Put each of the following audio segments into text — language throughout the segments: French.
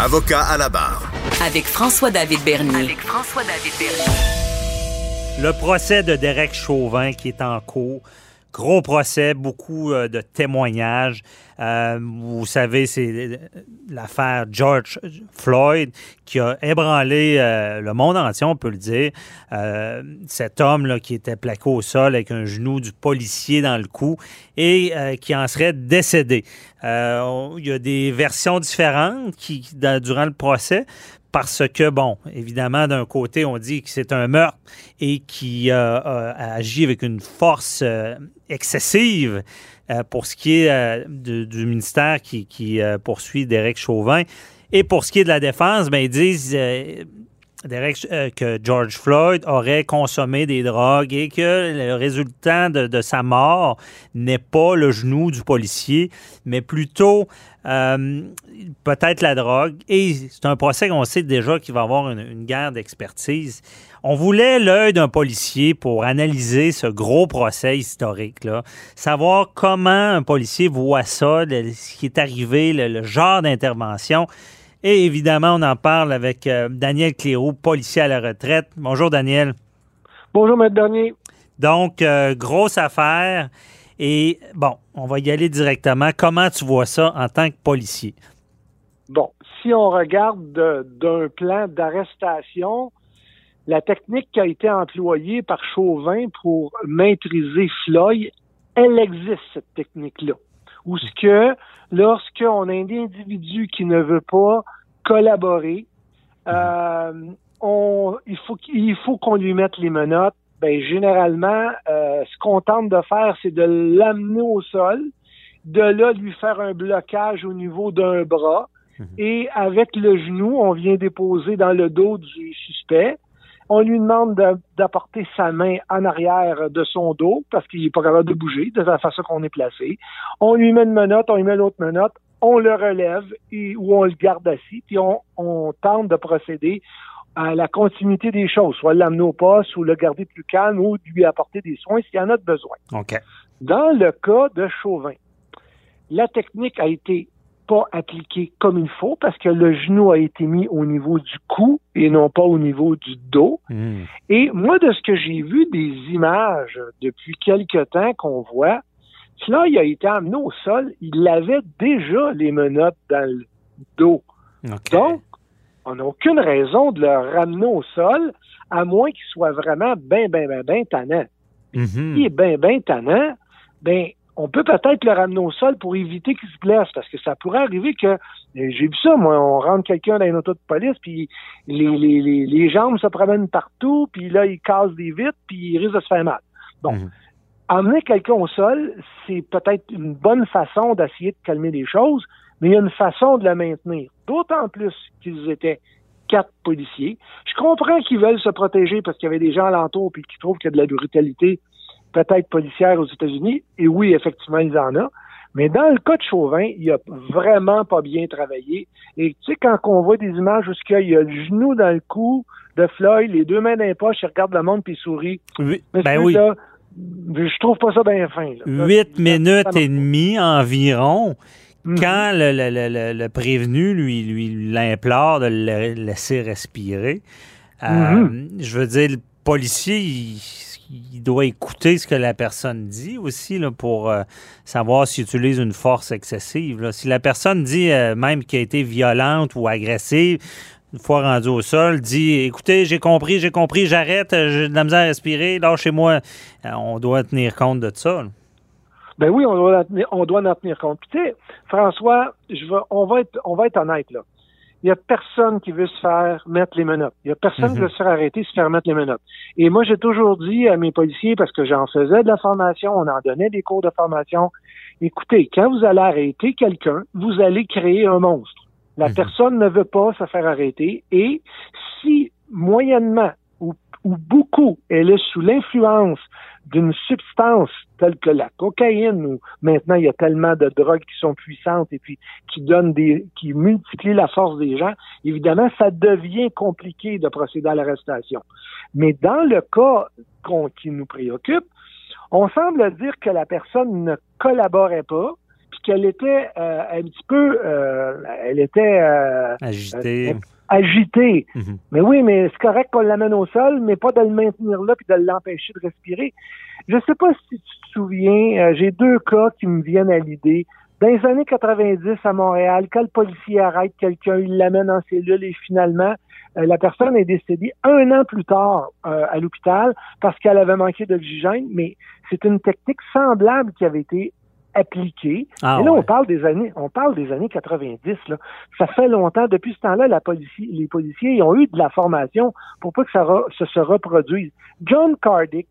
Avocat à la barre. Avec François-David Bernier. Avec François-David Bernier. Le procès de Derek Chauvin qui est en cours. Gros procès, beaucoup euh, de témoignages. Euh, vous savez, c'est l'affaire George Floyd qui a ébranlé euh, le monde entier, on peut le dire. cet homme là, qui était plaqué au sol avec un genou du policier dans le cou et qui en serait décédé. il y a des versions différentes qui, durant le procès, parce que, bon, évidemment, d'un côté, on dit que c'est un meurtre et qui euh, a agi avec une force euh, excessive euh, pour ce qui est du ministère qui, qui poursuit Derek Chauvin. Et pour ce qui est de la défense, ben, ils disent que George Floyd aurait consommé des drogues et que le résultat de, sa mort n'est pas le genou du policier, mais plutôt euh, peut-être la drogue. Et c'est un procès qu'on sait déjà qu'il va avoir une, guerre d'expertise. On voulait l'œil d'un policier pour analyser ce gros procès historique-là, savoir comment un policier voit ça, ce qui est arrivé, le, genre d'intervention. Et évidemment, on en parle avec euh, Daniel Cléroux, policier à la retraite. Bonjour, Daniel. Bonjour, Maître Dernier. Donc, euh, grosse affaire. Et bon, on va y aller directement. Comment tu vois ça en tant que policier? Bon, si on regarde d'un plan d'arrestation, la technique qui a été employée par Chauvin pour maîtriser Floyd, elle existe, cette technique-là. Ou ce que, lorsqu'on a un individu qui ne veut pas collaborer, euh, on, il faut, il faut qu'on lui mette les menottes, ben généralement, euh, ce qu'on tente de faire, c'est de l'amener au sol, de là lui faire un blocage au niveau d'un bras, mhm. et avec le genou, on vient déposer dans le dos du suspect. On lui demande d'apporter sa main en arrière de son dos parce qu'il n'est pas capable de bouger de la façon qu'on est placé. On lui met une menotte, on lui met l'autre menotte, on le relève et, ou on le garde assis, puis on, on tente de procéder à la continuité des choses, soit l'amener au poste ou le garder plus calme ou lui apporter des soins s'il y en a besoin. Dans le cas de Chauvin, la technique a été pas appliquée comme il faut parce que le genou a été mis au niveau du cou et non pas au niveau du dos. Hmm. Et moi, de ce que j'ai vu des images depuis quelque temps qu'on voit, là, il a été amené au sol, il avait déjà les menottes dans le dos. Donc, on n'a aucune raison de le ramener au sol, à moins qu'il soit vraiment bien, bien, bien, bien tannant. Mm-hmm. S'il est bien, bien tannant, ben, on peut peut-être le ramener au sol pour éviter qu'il se blesse, parce que ça pourrait arriver que, j'ai vu ça, moi, on rentre quelqu'un dans une auto de police, puis les, les, les, jambes se promènent partout, puis là, il casse des vitres, puis il risque de se faire mal. Bon. Mm-hmm. Amener quelqu'un au sol, c'est peut-être une bonne façon d'essayer de calmer les choses, mais il y a une façon de le maintenir. D'autant plus qu'ils étaient quatre policiers. Je comprends qu'ils veulent se protéger parce qu'il y avait des gens alentour et qui trouvent qu'il y a de la brutalité peut-être policière aux États-Unis. Et oui, effectivement, ils en ont. Mais dans le cas de Chauvin, il a vraiment pas bien travaillé. Et tu sais, quand on voit des images où il y a le genou dans le cou de Floyd, les deux mains dans les poches, il regarde le monde puis il sourit. Oui, ben oui. je trouve pas ça bien fin. Huit minutes et demie environ. Mhm. Quand le, prévenu lui, lui l'implore de le laisser respirer, euh, mhm. je veux dire, le policier, il, doit écouter ce que la personne dit aussi là, pour euh, savoir s'il utilise une force excessive. Si la personne dit euh, même qu'elle a été violente ou agressive, une fois rendu au sol, dit écoutez, j'ai compris, j'ai compris, j'arrête, j'ai de la misère à respirer, lâchez-moi. on doit tenir compte de ça. Ben oui, on doit, on doit en tenir compte. tu sais, François, je on va être, on va être honnête là. Il n'y a personne qui veut se faire mettre les menottes. Il n'y a personne qui mhm. veut se faire arrêter, se faire mettre les menottes. Et moi, j'ai toujours dit à mes policiers, parce que j'en faisais de la formation, on en donnait des cours de formation, écoutez, quand vous allez arrêter quelqu'un, vous allez créer un monstre. La mhm. personne ne veut pas se faire arrêter. Et si moyennement ou, ou beaucoup elle est sous l'influence d'une substance telle que la cocaïne, où maintenant il y a tellement de drogues qui sont puissantes et puis qui donnent des, qui multiplient la force des gens, évidemment, ça devient compliqué de procéder à l'arrestation. Mais dans le cas qui nous préoccupe, on semble dire que la personne ne collaborait pas puis qu'elle était euh, un petit peu, euh, elle était agitée. Agitée. Mhm. Mais oui, mais c'est correct qu'on l'amène au sol, mais pas de le maintenir là puis de l'empêcher de respirer. Je sais pas si tu te souviens, j'ai deux cas qui me viennent à l'idée. Dans les années 90 à Montréal, quand le policier arrête quelqu'un, il l'amène en cellule et finalement, euh, la personne est décédée un an plus tard euh, à l'hôpital parce qu'elle avait manqué d'oxygène, mais c'est une technique semblable qui avait été appliquée. Ah et là, on parle des années, on parle des années 90. Là. Ça fait longtemps. Depuis ce temps-là, la policie, les policiers ils ont eu de la formation pour pas que ça se, reproduise. John Cardick,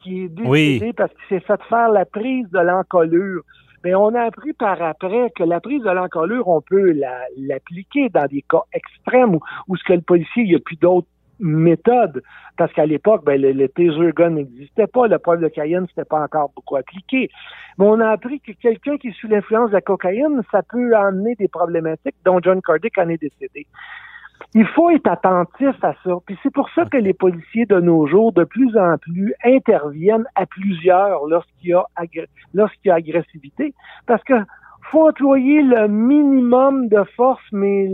qui est décédé parce qu'il s'est fait faire la prise de l'encolure mais on a appris par après que la prise de l'encolure, on peut l'appliquer dans des cas extrêmes où, où ce que le policier, il n'y a plus d'autres méthodes. Parce qu'à l'époque, ben, le, taser gun n'existait pas, le poivre de Cayenne, n'était pas encore beaucoup appliqué. Mais on a appris que quelqu'un qui est sous l'influence de la cocaïne, ça peut amener des problématiques, dont John Cardick en est décédé. Il faut être attentif à ça. Puis c'est pour ça que les policiers de nos jours, de plus en plus, interviennent à plusieurs lorsqu'il y a, lorsqu'il y a agressivité. Parce que faut employer le minimum de force, mais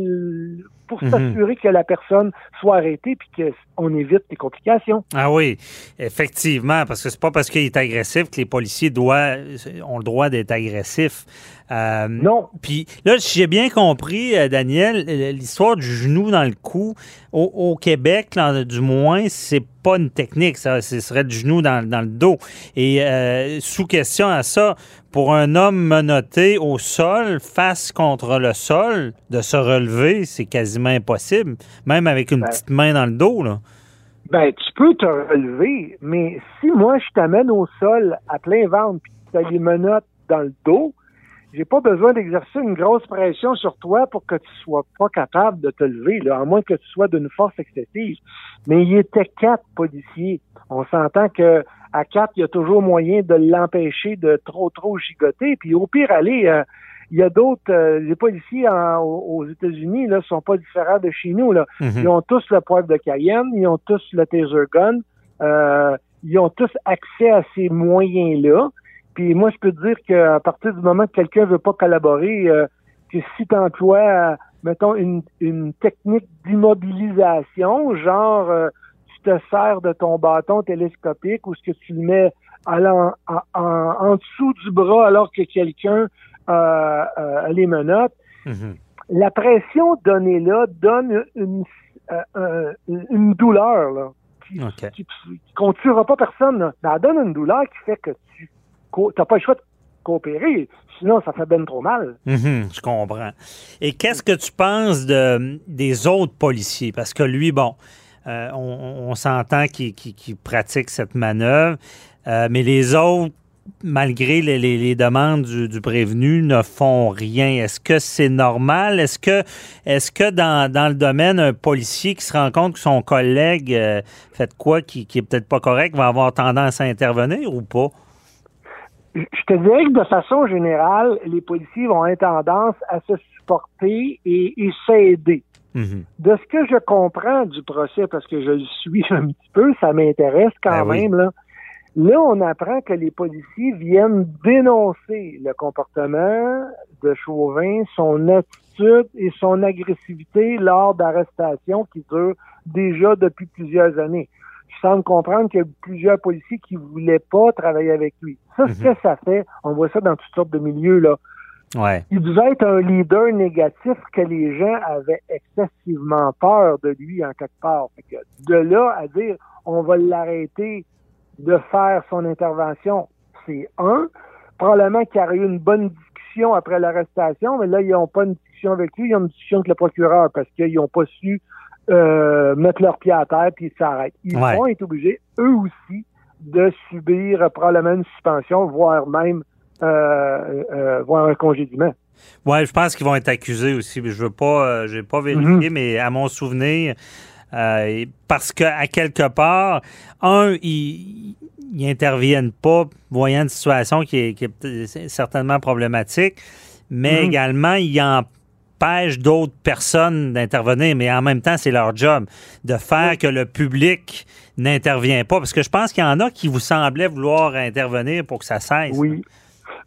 pour mhm. s'assurer que la personne soit arrêtée puis qu'on évite des complications. Ah oui, effectivement, parce que c'est pas parce qu'il est agressif que les policiers doivent, ont le droit d'être agressifs. Euh, non. Puis là, si j'ai bien compris, euh, Daniel, l'histoire du genou dans le cou, au, Québec, du moins, c'est pas une technique, ça, ce serait du genou dans, le dos. Et euh, sous question à ça, pour un homme menotté au sol, face contre le sol, de se relever, c'est quasiment impossible, même avec une ben. petite main dans le dos, là. Ben, tu peux te relever, mais si moi je t'amène au sol à plein ventre puis tu as les menottes dans le dos, j'ai pas besoin d'exercer une grosse pression sur toi pour que tu sois pas capable de te lever, là, à moins que tu sois d'une force excessive. Mais il était quatre policiers. On s'entend que à quatre, il y a toujours moyen de l'empêcher de trop trop gigoter. Puis au pire, aller, euh, il y a d'autres, euh, les policiers aux États-Unis là sont pas différents de chez nous. Là. Mhm. Ils ont tous le poivre de Cayenne, ils ont tous le taser gun, euh, ils ont tous accès à ces moyens-là. Puis moi, je peux te dire qu'à partir du moment que quelqu'un veut pas collaborer, euh, que si tu emploies, mettons, une, une technique d'immobilisation, genre euh, tu te sers de ton bâton télescopique ou ce que tu le mets en, en, dessous du bras alors que quelqu'un euh, les menottes, mm-hmm. la pression donnée là donne une, une douleur là, qui, ne tuera pas personne. Mais elle donne une douleur qui fait que tu t'as pas le choix de coopérer. Sinon, ça fait bien trop mal. Mhm, je comprends. Et qu'est-ce que tu penses de, des autres policiers? Parce que lui, bon, euh, on, s'entend qu'il pratique cette manœuvre, euh, mais les autres, malgré les, demandes du, prévenu, ne font rien. Est-ce que c'est normal? Est-ce que, est que dans, le domaine, un policier qui se rend compte que son collègue euh, fait quoi qui, qui est peut-être pas correct va avoir tendance à intervenir ou pas? Je te dirais que de façon générale, les policiers vont avoir tendance à se supporter et, s'aider. Mhm. De ce que je comprends du procès, parce que je le suis un petit peu, ça m'intéresse quand ben même, là. Là, on apprend que les policiers viennent dénoncer le comportement de Chauvin, son attitude et son agressivité lors d'arrestations qui durent déjà depuis plusieurs années semble comprendre qu'il y a plusieurs policiers qui voulaient pas travailler avec lui. Ça, ce mhm. que ça fait, on voit ça dans toutes sortes de milieux, là. Ouais. Il devait être un leader négatif que les gens avaient excessivement peur de lui en quelque part. de là à dire on va l'arrêter de faire son intervention, c'est un. Probablement qu'il y aurait eu une bonne discussion après l'arrestation, mais là, ils n'ont pas une discussion avec lui, ils ont une discussion avec le procureur parce qu'ils n'ont pas su euh, mettre leurs pieds à terre puis ils s'arrêtent. Ils vont être obligés, eux aussi, de subir probablement une suspension, voire même euh, euh, voire un congédiement. Oui, je pense qu'ils vont être accusés aussi. Je veux pas, j'ai pas vérifié, mhm. mais à mon souvenir, parce qu'à quelque part, un, ils, ils interviennent pas, voyant une situation qui est, certainement problématique, mais mhm. également, ils en empêche d'autres personnes d'intervenir, mais en même temps, c'est leur job de faire que le public n'intervient pas. Parce que je pense qu'il y en a qui vous semblaient vouloir intervenir pour que ça cesse. Oui.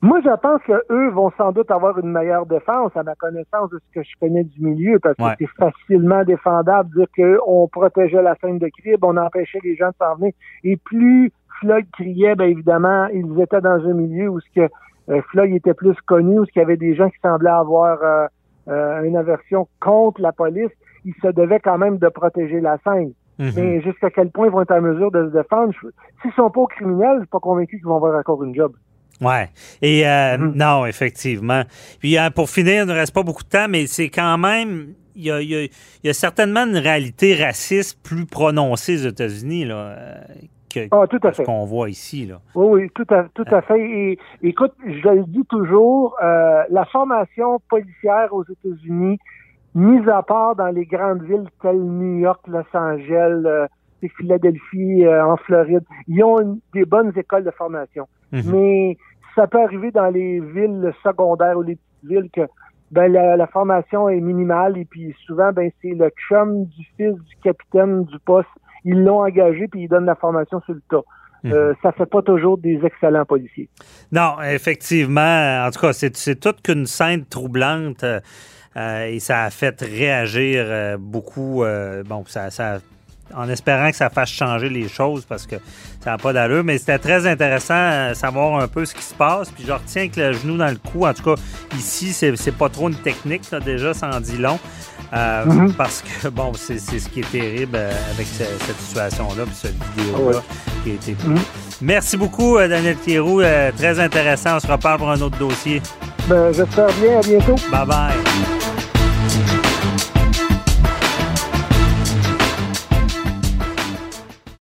Moi, je pense qu'eux vont sans doute avoir une meilleure défense à ma connaissance de ce que je connais du milieu, parce que c'est facilement défendable de dire qu'on protégeait la scène de crib, on empêchait les gens de s'en venir. Et plus Floyd criait, bien évidemment, ils étaient dans un milieu où ce que euh, Floyd était plus connu, où il y avait des gens qui semblaient avoir euh, euh, une aversion contre la police. Ils se devaient quand même de protéger la scène. Mhm. Mais jusqu'à quel point ils vont être en mesure de se défendre? S'ils sont pas criminels, je suis pas convaincu qu'ils vont avoir encore une job. Ouais. Et mhm. non, effectivement. Puis pour finir, il ne reste pas beaucoup de temps, mais c'est quand même. Il y, a, certainement une réalité raciste plus prononcée aux États-Unis là, que, ah, ce qu'on voit ici. Là. Oui, oui, tout à, tout à fait. Et, écoute, je le dis toujours, euh, la formation policière aux États-Unis, mise à part dans les grandes villes telles New York, Los Angeles, euh, Philadelphie, euh, en Floride, ils ont des bonnes écoles de formation. Mhm. Mais ça peut arriver dans les villes secondaires ou les petites villes que ben la, formation est minimale et puis souvent ben c'est le chum du fils du capitaine du poste ils l'ont engagé puis ils donnent la formation sur le tas. Mhm. Euh, ça fait pas toujours des excellents policiers. Non, effectivement. En tout cas, c'est toute qu'une scène troublante euh, et ça a fait réagir euh, beaucoup. bon, ça, ça en espérant que ça fasse changer les choses parce que ça n'a pas d'allure. Mais c'était très intéressant de savoir un peu ce qui se passe. Puis je retiens que le genou dans le cou, en tout cas, ici, c'est pas trop une technique. déjà, ça en dit long. Euh, mhm. Parce que, bon, c'est ce qui est terrible euh, avec cette situation-là, puis cette vidéo-là qui a été. Mhm. Merci beaucoup, euh, Daniel Thierroux. très intéressant. On se reparle pour un autre dossier. Ben, j'espère bien. À bientôt. Bye bye.